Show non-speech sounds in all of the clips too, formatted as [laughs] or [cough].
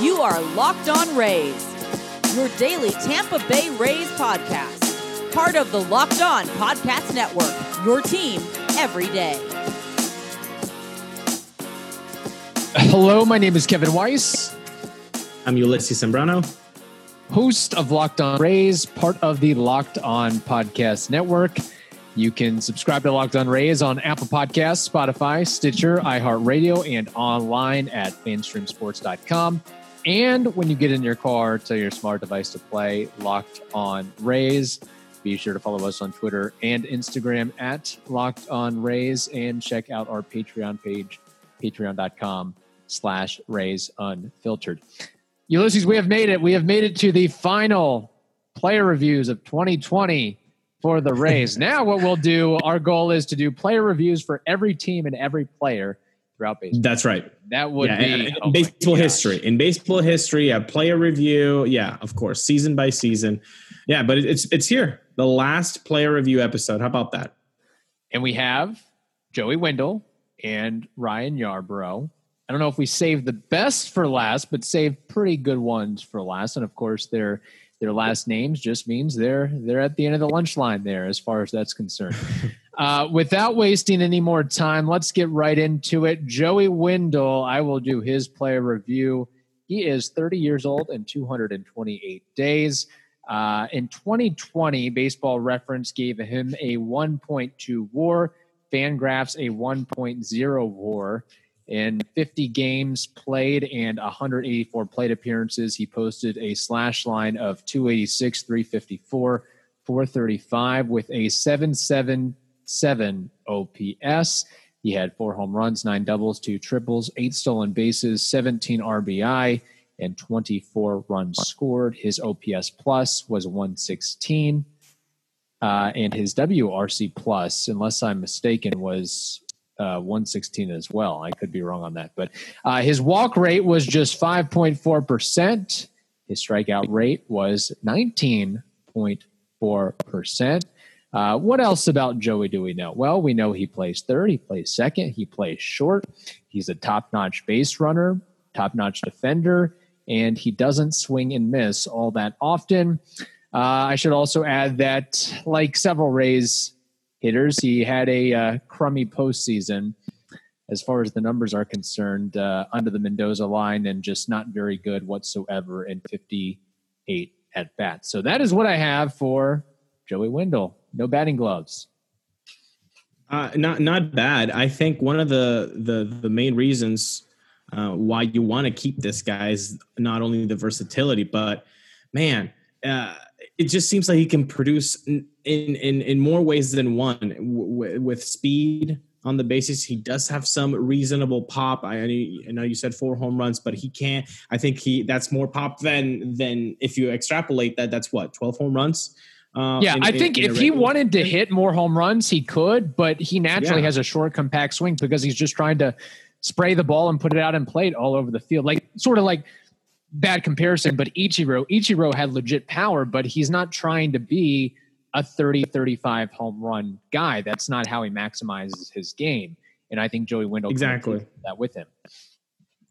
You are Locked On Rays, your daily Tampa Bay Rays podcast. Part of the Locked On Podcast Network, your team every day. Hello, my name is Kevin Weiss, I'm Ulysses Sembrano. host of Locked On Rays, part of the Locked On Podcast Network. You can subscribe to Locked On Rays on Apple Podcasts, Spotify, Stitcher, iHeartRadio, and online at fanstreamsports.com. And when you get in your car, tell your smart device to play Locked On Rays. Be sure to follow us on Twitter and Instagram at Locked On Rays and check out our Patreon page, patreon.com slash Rays Unfiltered. Ulysses, we have made it. We have made it to the final player reviews of 2020 for the Rays. now, what we'll do, our goal is to do player reviews for every team and every player throughout baseball. That's right. That would yeah, be oh baseball history. In baseball history, a player review. Yeah, of course, season by season. Yeah, but it's it's here. The last player review episode. How about that? And we have Joey Wendle and Ryan Yarbrough. I don't know if we saved the best for last, but saved pretty good ones for last. And of course, their their last names just means they're they're at the end of the lunch line there, as far as that's concerned. [laughs] uh, without wasting any more time, let's get right into it. Joey Wendle, I will do his player review. He is 30 years old and 228 days. Uh, in 2020, Baseball Reference gave him a 1.2 WAR. Fangraphs a 1.0 WAR. In 50 games played and 184 plate appearances, he posted a slash line of 286, 354, 435 with a 777 OPS. He had four home runs, nine doubles, two triples, eight stolen bases, 17 RBI, and 24 runs scored. His OPS plus was 116. Uh, and his WRC plus, unless I'm mistaken, was uh, 116 as well. I could be wrong on that, but uh, his walk rate was just 5.4 percent. His strikeout rate was 19.4 percent. Uh, what else about Joey do we know? Well, we know he plays third, he plays second, he plays short. He's a top-notch base runner, top-notch defender, and he doesn't swing and miss all that often. Uh, I should also add that, like several Rays hitters, he had a uh, crummy postseason as far as the numbers are concerned uh, under the Mendoza line and just not very good whatsoever in 58 at bats. So that is what I have for Joey Wendle. No batting gloves. Uh, not not bad. I think one of the the the main reasons uh, why you want to keep this guy is not only the versatility, but man, uh, it just seems like he can produce in in in, in more ways than one w- with speed on the basis he does have some reasonable pop. I, I know- you said four home runs, but he can't. I think he that's more pop than than if you extrapolate that. That's what twelve home runs. Uh, Yeah, in- I think in a if he wanted to hit more home runs, he could, but he naturally Yeah. has a short, compact swing because he's just trying to spray the ball and put it out and play it all over the field. Like sort of like bad comparison, but Ichiro, Ichiro had legit power, but he's not trying to be a 30, 35 home run guy. That's not how he maximizes his game. And I think Joey Wendle Exactly. that with him.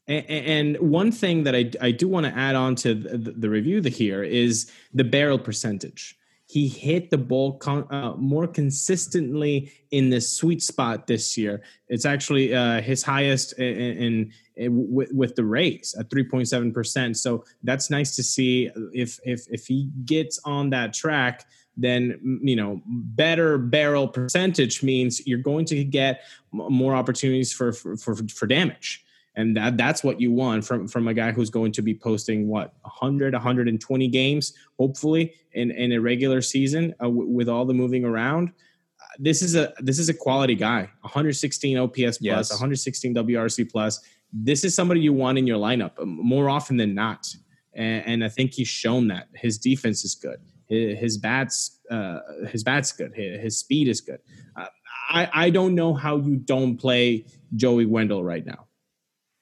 And one thing that I, I do want to add on to the, the review here is the barrel percentage. He hit the ball con, uh, more consistently in the sweet spot this year. It's actually uh, his highest in, in, in with, with the Rays at three point seven percent. So that's nice to see. If if if he gets on that track, then you know better barrel percentage means you're going to get more opportunities for for for, for damage and that that's what you want from from a guy who's going to be posting what 100 120 games hopefully in in a regular season uh, w- with all the moving around. Uh, this is a this is a quality guy. 116 ops plus Yes. 116 wrc plus. This is somebody you want in your lineup um, more often than not. And, and i think he's shown that. His defense is good. His, his bats uh, his bats good. His, his speed is good. Uh, I, I don't know how you don't play Joey Wendle right now.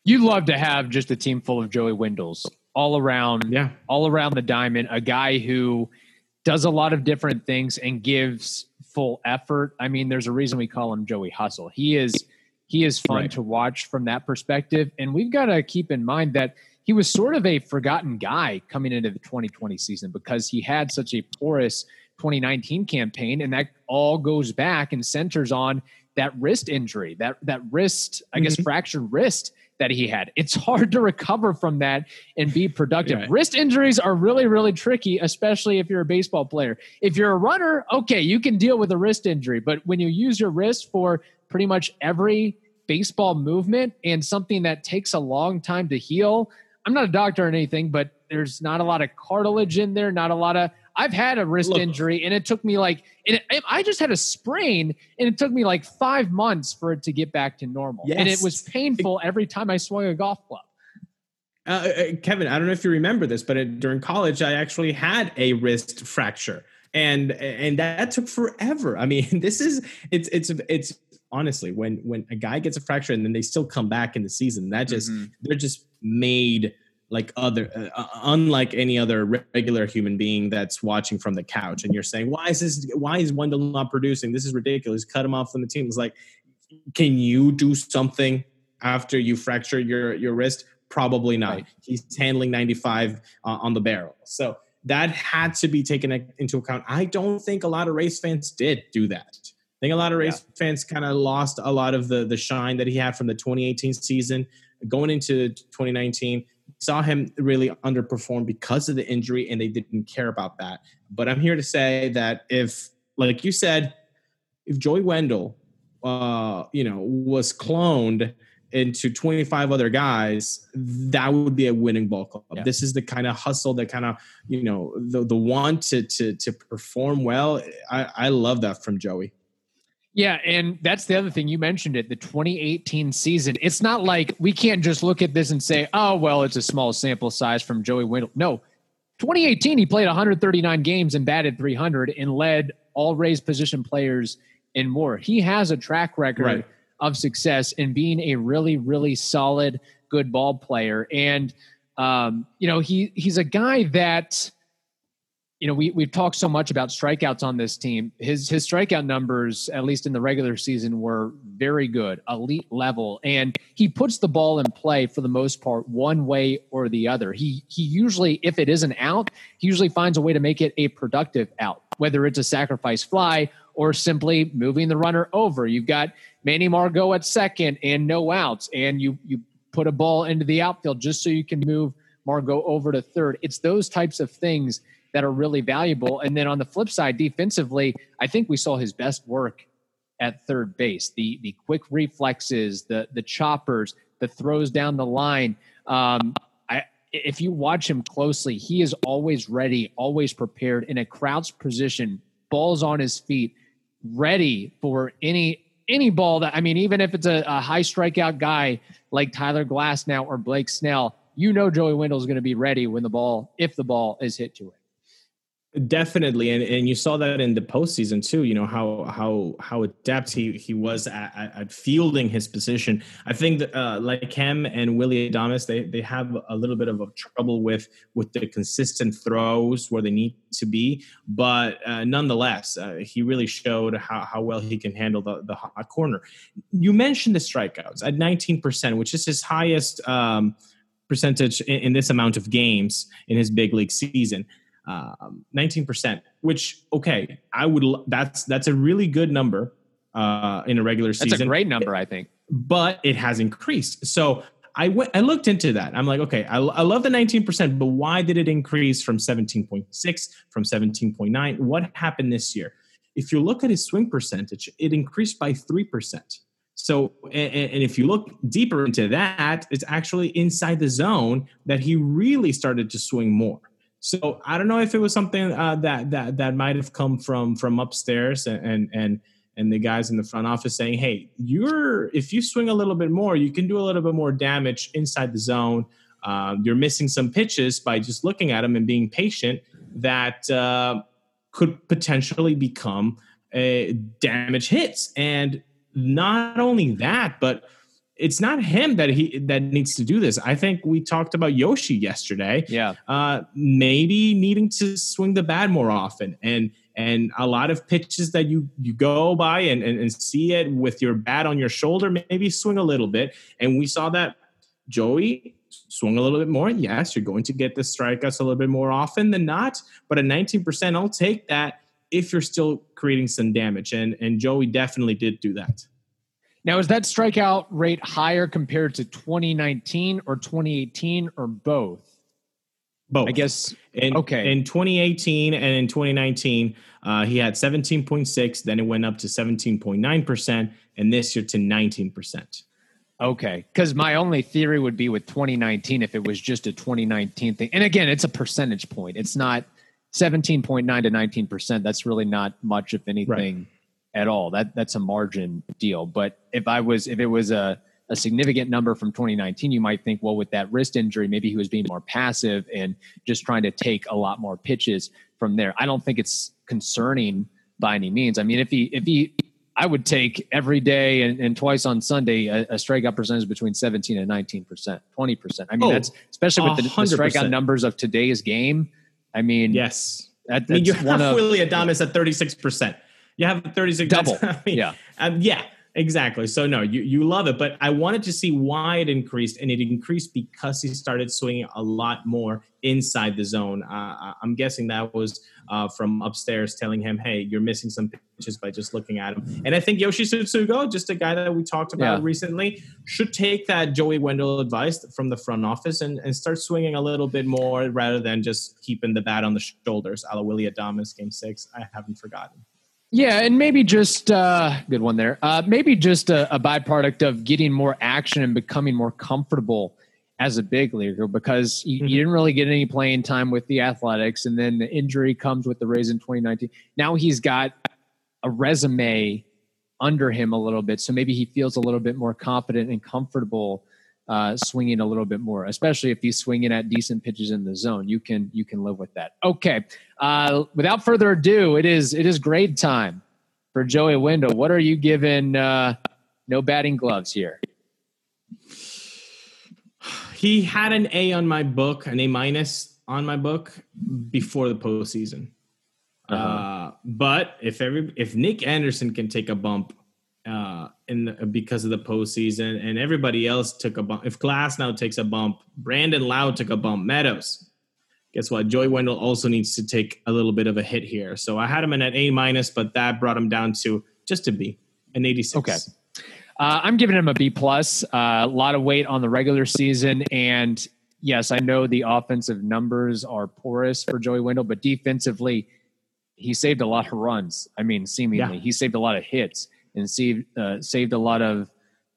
You'd love to have just a team full of Joey Wendles all around Yeah. all around the diamond, a guy who does a lot of different things and gives full effort. I mean, there's a reason we call him Joey Hustle. He is he is fun right. to watch from that perspective, and we've got to keep in mind that he was sort of a forgotten guy coming into the 2020 season because he had such a porous 2019 campaign, and that all goes back and centers on that wrist injury, that that wrist, I mm-hmm. guess, fractured wrist that he had. It's hard to recover from that and be productive. Yeah. Wrist injuries are really, really tricky, especially if you're a baseball player. If you're a runner, okay, you can deal with a wrist injury, but when you use your wrist for pretty much every baseball movement and something that takes a long time to heal, I'm not a doctor or anything, but there's not a lot of cartilage in there, not a lot of I've had a wrist Look. injury and it took me like, it, I just had a sprain and it took me like five months for it to get back to normal. Yes. And it was painful every time I swung a golf club. Uh, uh, uh, Kevin, I don't know if you remember this, but it, during college, I actually had a wrist fracture, and and that took forever. I mean, [laughs] this is it's it's it's honestly when when a guy gets a fracture and then they still come back in the season, that just mm-hmm. they're just made like other uh, uh, unlike any other regular human being that's watching from the couch and you're saying why is this why is wendle not producing? This is ridiculous. Cut him off from the team. It's like can you do something after you fracture your your wrist? Probably not. Right. he's handling 95 uh, on the barrel. So that had to be taken into account. I don't think a lot of Rays fans did do that. I think a lot of Rays yeah. fans kind of lost a lot of the the shine that he had from the 2018 season going into 2019 saw him really underperform because of the injury and they didn't care about that. But I'm here to say that if, like you said, if Joey Wendle, uh, you know, was cloned into 25 other guys, that would be a winning ball club. Yeah. This is the kind of hustle that kind of, you know, the the want to to to perform well. I, I love that from Joey. Yeah, and that's the other thing you mentioned it, the 2018 season. It's not like we can't just look at this and say, "Oh, well, it's a small sample size from Joey Wendle." No. 2018 he played 139 games and batted 300 and led all raised position players and more. He has a track record right. of success in being a really really solid good ball player and um, you know, he he's a guy that you know, we we've talked so much about strikeouts on this team. His his strikeout numbers, at least in the regular season, were very good, elite level, and he puts the ball in play for the most part, one way or the other. He he usually, if it isn't out, he usually finds a way to make it a productive out, whether it's a sacrifice fly or simply moving the runner over. You've got Manny Margot at second and no outs, and you you put a ball into the outfield just so you can move Margot over to third. It's those types of things that are really valuable. And then on the flip side, defensively, I think we saw his best work at third base. The the quick reflexes, the the choppers, the throws down the line. Um, I, if you watch him closely, he is always ready, always prepared in a crouched position, balls on his feet, ready for any any ball that I mean, even if it's a, a high strikeout guy like Tyler Glasnow or Blake Snell, you know Joey Wendle is going to be ready when the ball, if the ball is hit to it. Definitely, and and you saw that in the postseason too. You know how how how adept he he was at, at, at fielding his position. I think that uh, like him and Willy Adames, they they have a little bit of a trouble with with the consistent throws where they need to be. But uh, nonetheless, uh, he really showed how how well he can handle the the hot corner. You mentioned the strikeouts at nineteen percent, which is his highest um, percentage in, in this amount of games in his big league season um, 19%, which okay, I would that's that's a really good number uh, in a regular season. That's a great number, I think. But it has increased. So I went I looked into that. I'm like, okay, I, I love the 19%, but why did it increase from 17.6 from 17.9? What happened this year? If you look at his swing percentage, it increased by 3%. So, and, and, if you look deeper into that, it's actually inside the zone that he really started to swing more. So I don't know if it was something uh, that that that might have come from from upstairs and, and and the guys in the front office saying, "Hey, you're if you swing a little bit more, you can do a little bit more damage inside the zone. Uh, you're missing some pitches by just looking at them and being patient that uh, could potentially become a damage hits." And not only that, but it's not him that he that needs to do this. I think we talked about Yoshi yesterday. Yeah. Uh, maybe needing to swing the bat more often and and a lot of pitches that you you go by and, and, and see it with your bat on your shoulder, maybe swing a little bit. And we saw that Joey swung a little bit more. Yes, you're going to get the strikeouts a little bit more often than not, but at 19%, I'll take that if you're still creating some damage. And and Joey definitely did do that. Now, is that strikeout rate higher compared to 2019 or 2018 or both? Both. I guess. In, okay. In 2018 and in 2019, uh, he had 17.6. Then it went up to 17.9 percent, and this year to 19 percent. Okay, because my only theory would be with 2019 if it was just a 2019 thing, and again, it's a percentage point. It's not 17.9 to 19 percent. That's really not much, if anything, right. At all. That that's a margin deal. But if I was, if it was a a significant number from 2019, you might think, well, with that wrist injury, maybe he was being more passive and just trying to take a lot more pitches from there. I don't think it's concerning by any means. I mean, if he, if he, I would take every day and, and twice on Sunday a, a, strikeout percentage between 17 and 19 percent, 20 percent. I mean, oh, that's especially with the, the, strikeout numbers of today's game. I mean, yes, that, I mean, you have of, Willy Adames at 36 percent. You have 36 double. [laughs] I mean, yeah, um, yeah. Exactly. So no, you you love it, but I wanted to see why it increased, and it increased because he started swinging a lot more inside the zone. Uh, I'm guessing that was uh, from upstairs telling him, "Hey, you're missing some pitches by just looking at him." And I think Yoshi Tsutsugo, just a guy that we talked about yeah. recently, should take that Joey Wendle advice from the front office and, and start swinging a little bit more rather than just keeping the bat on the shoulders. A la Willy Adames, Game Six. I haven't forgotten. Yeah, and maybe just uh, good one there. Uh, maybe just a, a, byproduct of getting more action and becoming more comfortable as a big leaguer because you, mm-hmm. you, didn't really get any playing time with the Athletics, and then the injury comes with the Rays in 2019. Now he's got a resume under him a little bit, so maybe he feels a little bit more confident and comfortable uh, swinging a little bit more, especially if he's swinging at decent pitches in the zone. You can you can live with that. Okay. Uh, without further ado, it is it is grade time for Joey Wendle. What are you giving? Uh, no batting gloves here. He had an A on my book, an A minus on my book before the postseason. Uh-huh. Uh, but if every if Nick Anderson can take a bump uh, in the, because of the postseason, and everybody else took a bump. If Glasnow takes a bump, Brandon Lowe took a bump, Meadows. Guess what? Joey Wendle also needs to take a little bit of a hit here. So I had him in at A minus, but that brought him down to just a B, an 86. Okay. Uh, I'm giving him a B plus. Uh, a lot of weight on the regular season, and yes, I know the offensive numbers are porous for Joey Wendle, but defensively, he saved a lot of runs. I mean, seemingly, yeah. he saved a lot of hits and saved uh, saved a lot of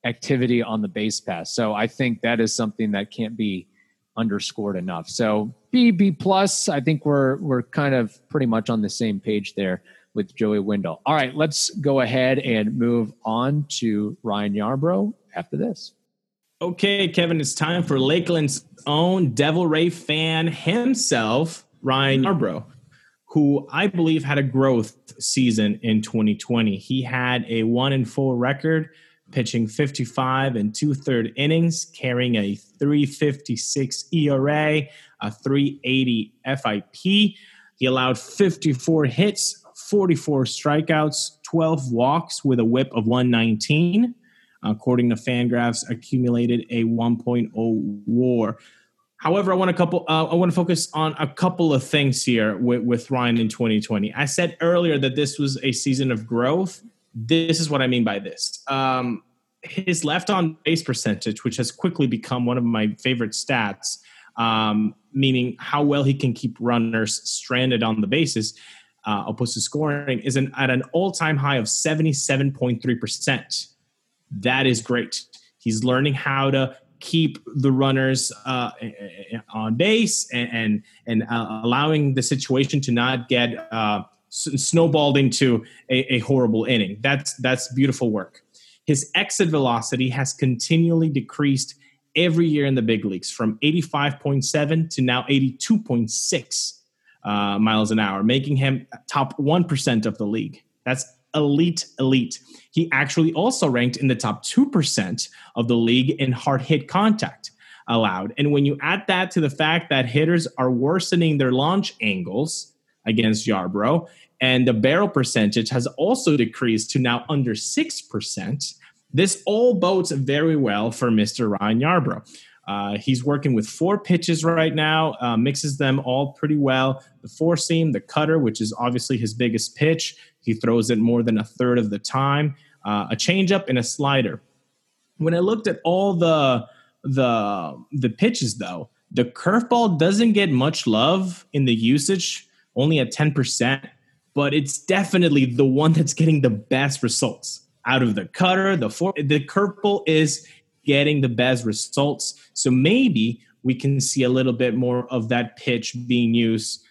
activity on the base pass. So I think that is something that can't be underscored enough. So B B plus, I think we're we're kind of pretty much on the same page there with Joey Wendle. All right, let's go ahead and move on to Ryan Yarbrough after this. Okay, Kevin, it's time for Lakeland's own Devil Ray fan himself, Ryan Yarbrough who I believe had a growth season in 2020. He had a one and four record, pitching 55 and two third innings, carrying a 356 ERA, a 380 FIP. He allowed 54 hits, 44 strikeouts, 12 walks with a whip of 119. According to Fangraphs, accumulated a 1.0 WAR. However, I want a couple. Uh, I want to focus on a couple of things here with, with Ryan in 2020. I said earlier that this was a season of growth. This is what I mean by this. Um, his left on base percentage, which has quickly become one of my favorite stats, um, meaning how well he can keep runners stranded on the bases, uh, opposed to scoring, is an, at an all time high of 77.3%. That is great. He's learning how to keep the runners uh, on base and and, and uh, allowing the situation to not get uh, snowballed into a, a, horrible inning. That's that's beautiful work. His exit velocity has continually decreased every year in the big leagues, from 85.7 to now 82.6 uh, miles an hour, making him top one percent of the league. That's elite, elite. He actually also ranked in the top 2% of the league in hard hit contact allowed. And when you add that to the fact that hitters are worsening their launch angles, against Yarbrough. And the barrel percentage has also decreased to now under 6%. This all bodes very well for Mr. Ryan Yarbrough. Uh, he's working with four pitches right now, uh, mixes them all pretty well. The four seam, the cutter, which is obviously his biggest pitch, he throws it more than a third of the time. Uh, a changeup and a slider. When I looked at all the the the pitches, though, the curveball doesn't get much love in the usage, only at ten percent, but it's definitely the one that's getting the best results out of the cutter. The four, the curveball is getting the best results. So maybe we can see a little bit more of that pitch being used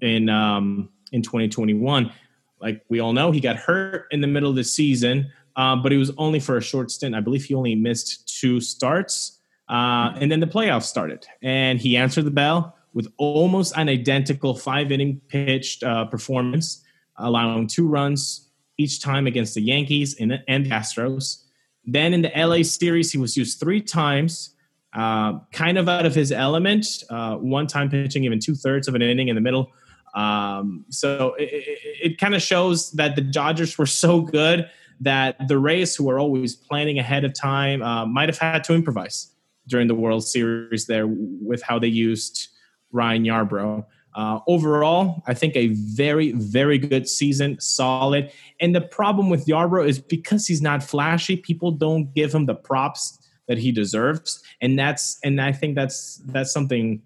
in um, in 2021. Like we all know, he got hurt in the middle of the season, um, but it was only for a short stint. I believe he only missed two starts, uh, and then the playoffs started, and he answered the bell with almost an identical five inning pitched uh, performance, allowing two runs each time against the Yankees and, and the Astros. Then in the LA series, he was used three times, uh, kind of out of his element. Uh, one time pitching even two thirds of an inning in the middle. Um, so it, it, it kind of shows that the Dodgers were so good that the Rays, who were always planning ahead of time, uh, might have had to improvise during the World Series there with how they used Ryan Yarbrough. Uh, overall, I think a very, very good season, solid. And the problem with Yarbrough is because he's not flashy, people don't give him the props that he deserves, and that's and I think that's that's something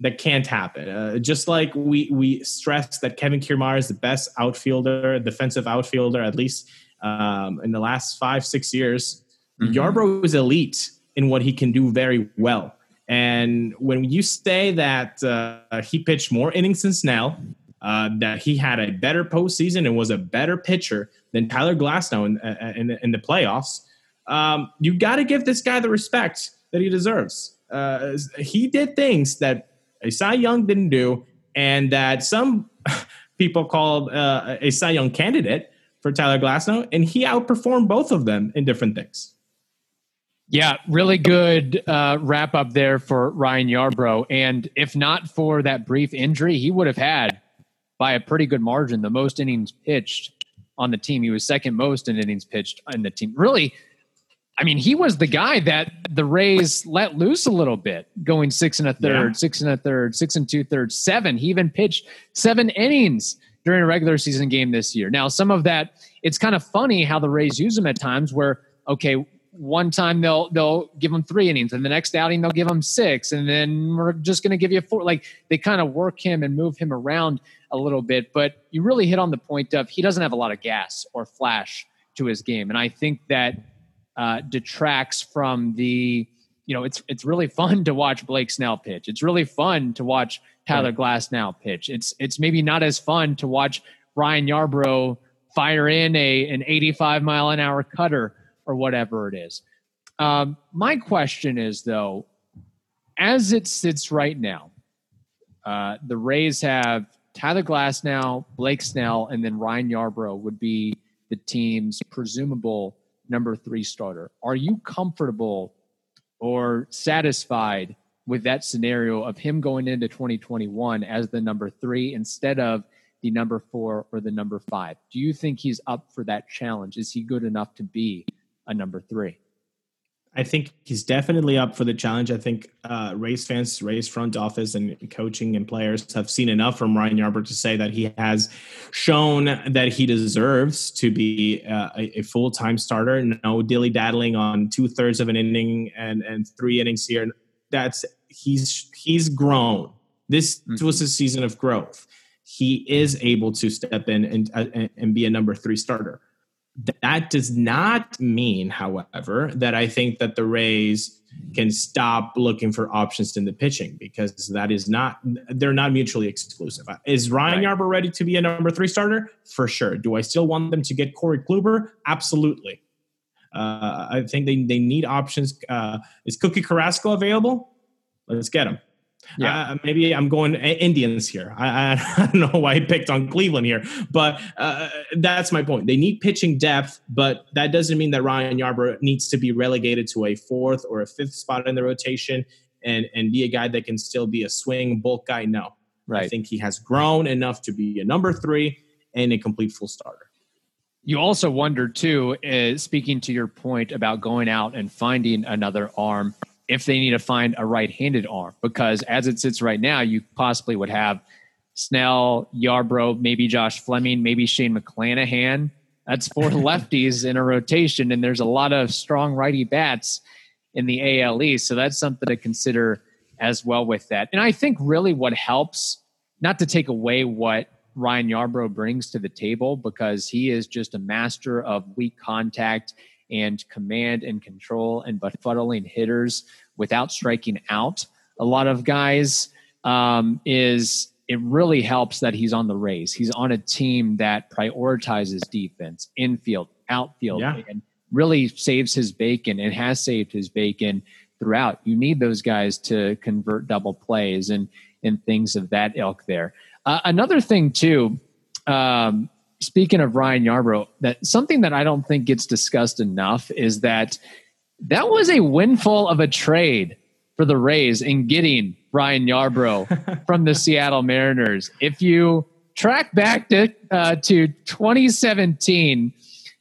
that can't happen. Uh, just like we we stress that Kevin Kiermaier is the best outfielder, defensive outfielder, at least um, in the last five six years. Mm-hmm. Yarbrough is elite in what he can do very well. And when you say that uh, he pitched more innings than Snell, uh, that he had a better postseason and was a better pitcher than Tyler Glasnow in, uh, in, in the playoffs, um, you got to give this guy the respect that he deserves. Uh, he did things that a Cy Young didn't do, and that some [laughs] people called uh, a Cy Young candidate for Tyler Glasnow, and he outperformed both of them in different things. Yeah, really good uh, wrap up there for Ryan Yarbrough. And if not for that brief injury, he would have had, by a pretty good margin, the most innings pitched on the team. He was second most in innings pitched in the team. Really, I mean, he was the guy that the Rays let loose a little bit, going six and a third, yeah. six and a third, six and two thirds, seven. He even pitched seven innings during a regular season game this year. Now, some of that, it's kind of funny how the Rays use him at times where, okay, one time they'll they'll give them three innings, and the next outing they'll give him six, and then we're just going to give you four. Like they kind of work him and move him around a little bit. But you really hit on the point of he doesn't have a lot of gas or flash to his game, and I think that uh, detracts from the. You know, it's it's really fun [laughs] to watch Blake Snell pitch. It's really fun to watch Tyler right. Glasnow pitch. It's it's maybe not as fun to watch Ryan Yarbrough fire in a an 85 mile an hour cutter or whatever it is. Um, my question is though, as it sits right now, uh, the Rays have Tyler Glasnow, Blake Snell, and then Ryan Yarbrough would be the team's presumable number three starter. Are you comfortable or satisfied with that scenario of him going into 2021 as the number three instead of the number four or the number five? Do you think he's up for that challenge? Is he good enough to be a number three. I think he's definitely up for the challenge. I think uh, Rays fans, Rays front office, and coaching and players have seen enough from Ryan Yarbrough to say that he has shown that he deserves to be uh, a, a full time starter. No dilly daddling on two thirds of an inning and and three innings here. That's he's he's grown. This mm-hmm. was a season of growth. He is able to step in and uh, and be a number three starter. That does not mean, however, that I think that the Rays can stop looking for options in the pitching because that is not they're not mutually exclusive. Is Ryan right. Yarbrough ready to be a number three starter? For sure. Do I still want them to get Corey Kluber? Absolutely. Uh, I think they, they need options. Uh, is Cookie Carrasco available? Let's get him. Yeah, uh, maybe I'm going Indians here. I, I, [laughs] I, don't know why I picked on Cleveland here, but uh, that's my point. They need pitching depth, but that doesn't mean that Ryan Yarbrough needs to be relegated to a fourth or a fifth spot in the rotation and and be a guy that can still be a swing bulk guy. No, Right. I think he has grown enough to be a number three and a complete full starter. You also wonder too, uh, speaking to your point about going out and finding another arm, if they need to find a right-handed arm, because as it sits right now, you possibly would have Snell, Yarbrough, maybe Josh Fleming, maybe Shane McClanahan. That's four [laughs] lefties in a rotation, and there's a lot of strong righty bats in the ALE, so that's something to consider as well with that. And I think really what helps, not to take away what Ryan Yarbrough brings to the table because he is just a master of weak contact and command and control and befuddling hitters without striking out a lot of guys um, is it really helps that he's on the Rays. He's on a team that prioritizes defense, infield, outfield, Yeah. and really saves his bacon and has saved his bacon throughout. You need those guys to convert double plays and and things of that ilk there. Uh, another thing too, um, speaking of Ryan Yarbrough, that something that I don't think gets discussed enough is that that was a windfall of a trade for the Rays in getting Ryan Yarbrough [laughs] from the Seattle Mariners. If you track back to uh, to 2017,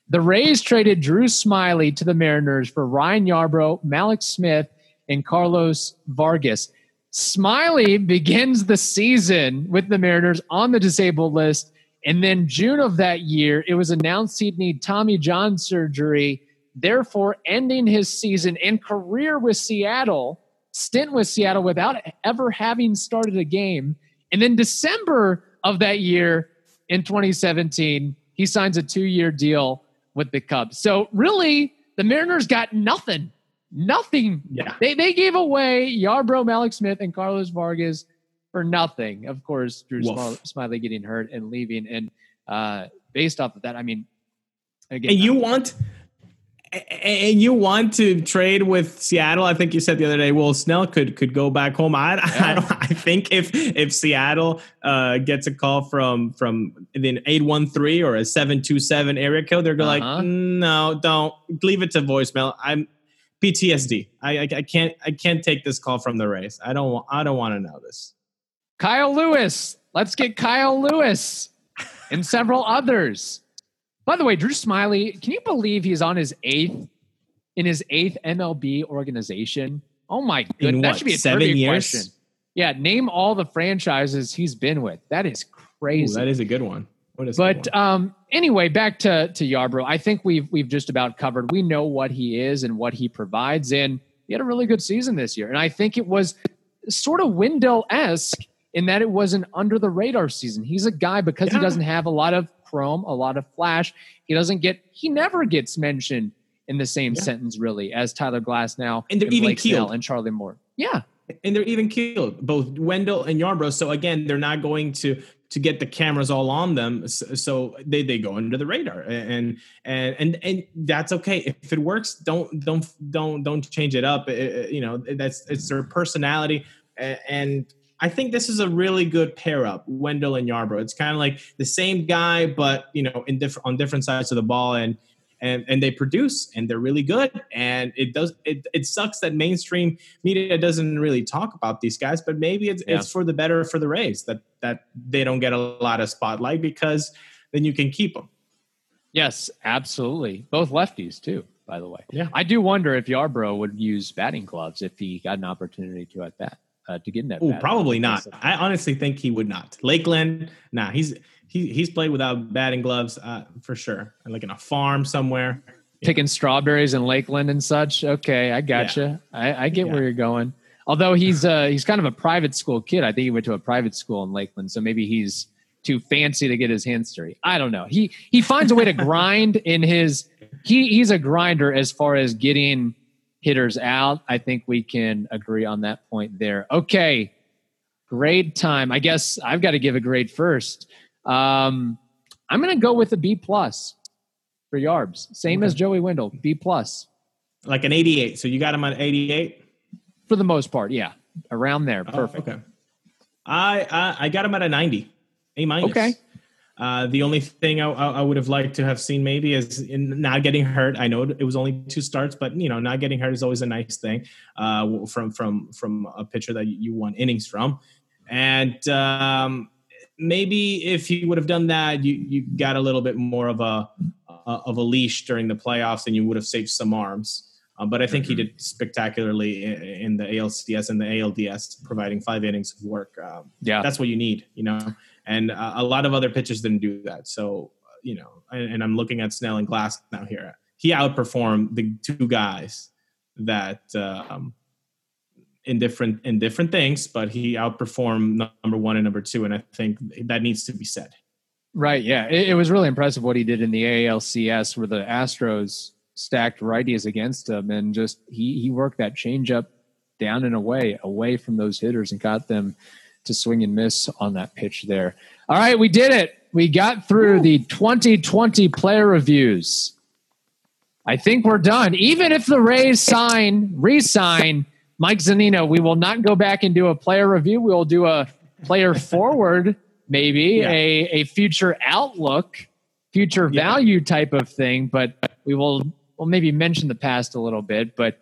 the Rays traded Drew Smyly to the Mariners for Ryan Yarbrough, Mallex Smith, and Carlos Vargas. Smyly begins the season with the Mariners on the disabled list. And then June of that year, it was announced he'd need Tommy John surgery, therefore ending his season and career with Seattle, stint with Seattle without ever having started a game. And then December of that year in 2017, he signs a two-year deal with the Cubs. So really, the Mariners got nothing. Nothing. Yeah. They they gave away Yarbrough, Mallex Smith, and Carlos Vargas for nothing. Of course, Drew. Smyly, Smyly getting hurt and leaving. And uh, based off of that, I mean, again, And you want and you want to trade with Seattle? I think you said the other day. Well, Snell could could go back home. I I, don't, I think if if Seattle uh, gets a call from from an eight one three or a seven two seven area code, they're gonna Uh-huh. like, no, don't leave it to voicemail. I'm PTSD. I, I I can't I can't take this call from the Rays. I don't want I don't want to know this. Kyle Lewis. Let's get Kyle Lewis and several others. By the way, Drew Smyly, can you believe he's on his eighth in his eighth MLB organization? Oh my goodness. That should be a seven years? question. Yeah, name all the franchises he's been with. That is Ooh, crazy. that is a good one. What is But one? um, anyway, back to to Yarbrough. I think we've we've just about covered. We know what he is and what he provides, and he had a really good season this year. And I think it was sort of Wendle esque in that it was an under the radar season. He's a guy because he doesn't have a lot of chrome, a lot of flash. He doesn't get. He never gets mentioned in the same Yeah. sentence really as Tyler Glasnow And they're even Blake Snell keeled. and Charlie Moore. Yeah, and they're even killed both Wendle and Yarbrough. So again, they're not going to to get the cameras all on them. So, they they go under the radar, and and and and that's okay if it works. Don't don't don't don't change it up. Uh, uh, you know that's it's their personality, and I think this is a really good pair up, Wendle and Yarbrough. It's kind of like the same guy, but you know in different on different sides of the ball, and and and they produce and they're really good and it does it, it sucks that mainstream media doesn't really talk about these guys but maybe it's, Yeah. it's for the better for the rays that that they don't get a lot of spotlight because then you can keep them Yes, absolutely. Both lefties too, by the way. Yeah. I do wonder if Yarbrough would use batting gloves if he got an opportunity to at bat uh, to get in that. oh probably not i honestly think he would not lakeland nah he's he, he's played without batting gloves uh, for sure like in a farm somewhere Picking strawberries in Lakeland and such. Okay, I gotcha. I, I get Yeah. where you're going. Although he's uh, he's kind of a private school kid. I think he went to a private school in Lakeland, so maybe he's too fancy to get his hands dirty. I don't know. He he finds a way to [laughs] grind in his. He he's a grinder as far as getting hitters out. I think we can agree on that point there. Okay, grade time. I guess I've got to give a grade first. Um, I'm going to go with a B plus for Yarbs, same as Joey Wendle, B plus like an 88 so you got him at 88 for the most part. Yeah, around there, Oh, perfect. okay. I, I I got him at a 90, A minus. Okay. Uh, the only thing I, I would have liked to have seen maybe is in not getting hurt. I know it was only two starts, but you know, not getting hurt is always a nice thing uh, from from from a pitcher that you won innings from. and um, maybe if he would have done that, you you got a little bit more of a uh, of a leash during the playoffs, and you would have saved some arms. Uh, but I think mm-hmm. he did spectacularly in, in, the ALCS and the ALDS, providing five innings of work. Um, yeah, that's what you need, you know. And uh, a lot of other pitchers didn't do that. So you know, and, and, I'm looking at Snell and Glass now here. He outperformed the two guys that um, in different in different things, but he outperformed number one and number two, and I think that needs to be said. Right. Yeah, it, it was really impressive what he did in the ALCS, where the Astros stacked righties against him, and just he he worked that changeup down and away, away from those hitters, and got them to swing and miss on that pitch there. All right, we did it. We got through Woo. the 2020 player reviews. I think we're done. Even if the Rays sign, re-sign Mike Zunino, we will not go back and do a player review. We will do a player [laughs] forward, maybe yeah. a, a future outlook, future yeah. value type of thing. But we will we'll maybe mention the past a little bit. But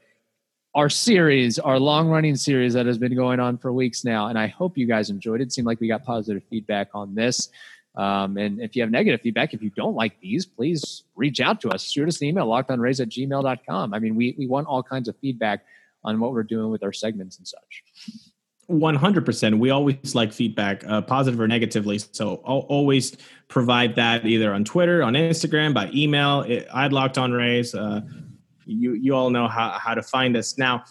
our series, our long running series that has been going on for weeks now, and I hope you guys enjoyed it. it seemed like we got positive feedback on this. Um, and if you have negative feedback, if you don't like these, please reach out to us. Shoot us an email, lockedonrays at gmail.com. I mean, we, we want all kinds of feedback on what we're doing with our segments and such. 100% we always like feedback uh, positive or negatively so I'll always provide that either on twitter on instagram by email i'd locked on rays uh, you you all know how, how to find us now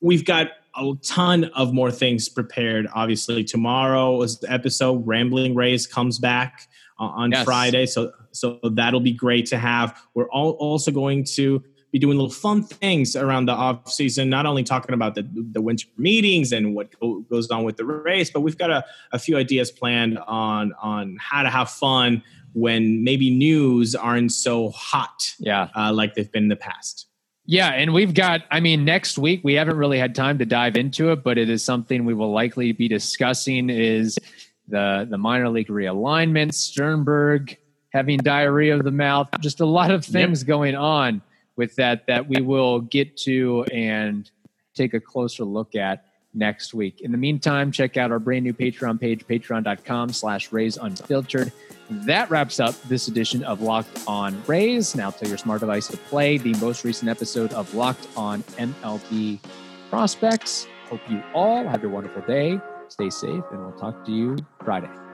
we've got a ton of more things prepared obviously tomorrow's episode rambling rays comes back uh, on yes. friday so so that'll be great to have we're all also going to be doing little fun things around the off season. Not only talking about the the winter meetings and what go, goes on with the Rays, but we've got a, a few ideas planned on on how to have fun when maybe news aren't so hot, yeah, uh, like they've been in the past. Yeah, and we've got, I mean, next week we haven't really had time to dive into it, but it is something we will likely be discussing is the the minor league realignment, Sternberg having diarrhea of the mouth, just a lot of things yep. going on with that that we will get to and take a closer look at next week. In the meantime, check out our brand new Patreon page, patreon.com slash Rays Unfiltered. That wraps up this edition of Locked On Rays. Now tell your smart device to play the most recent episode of Locked On MLB Prospects. Hope you all have a wonderful day. Stay safe, and we'll talk to you Friday.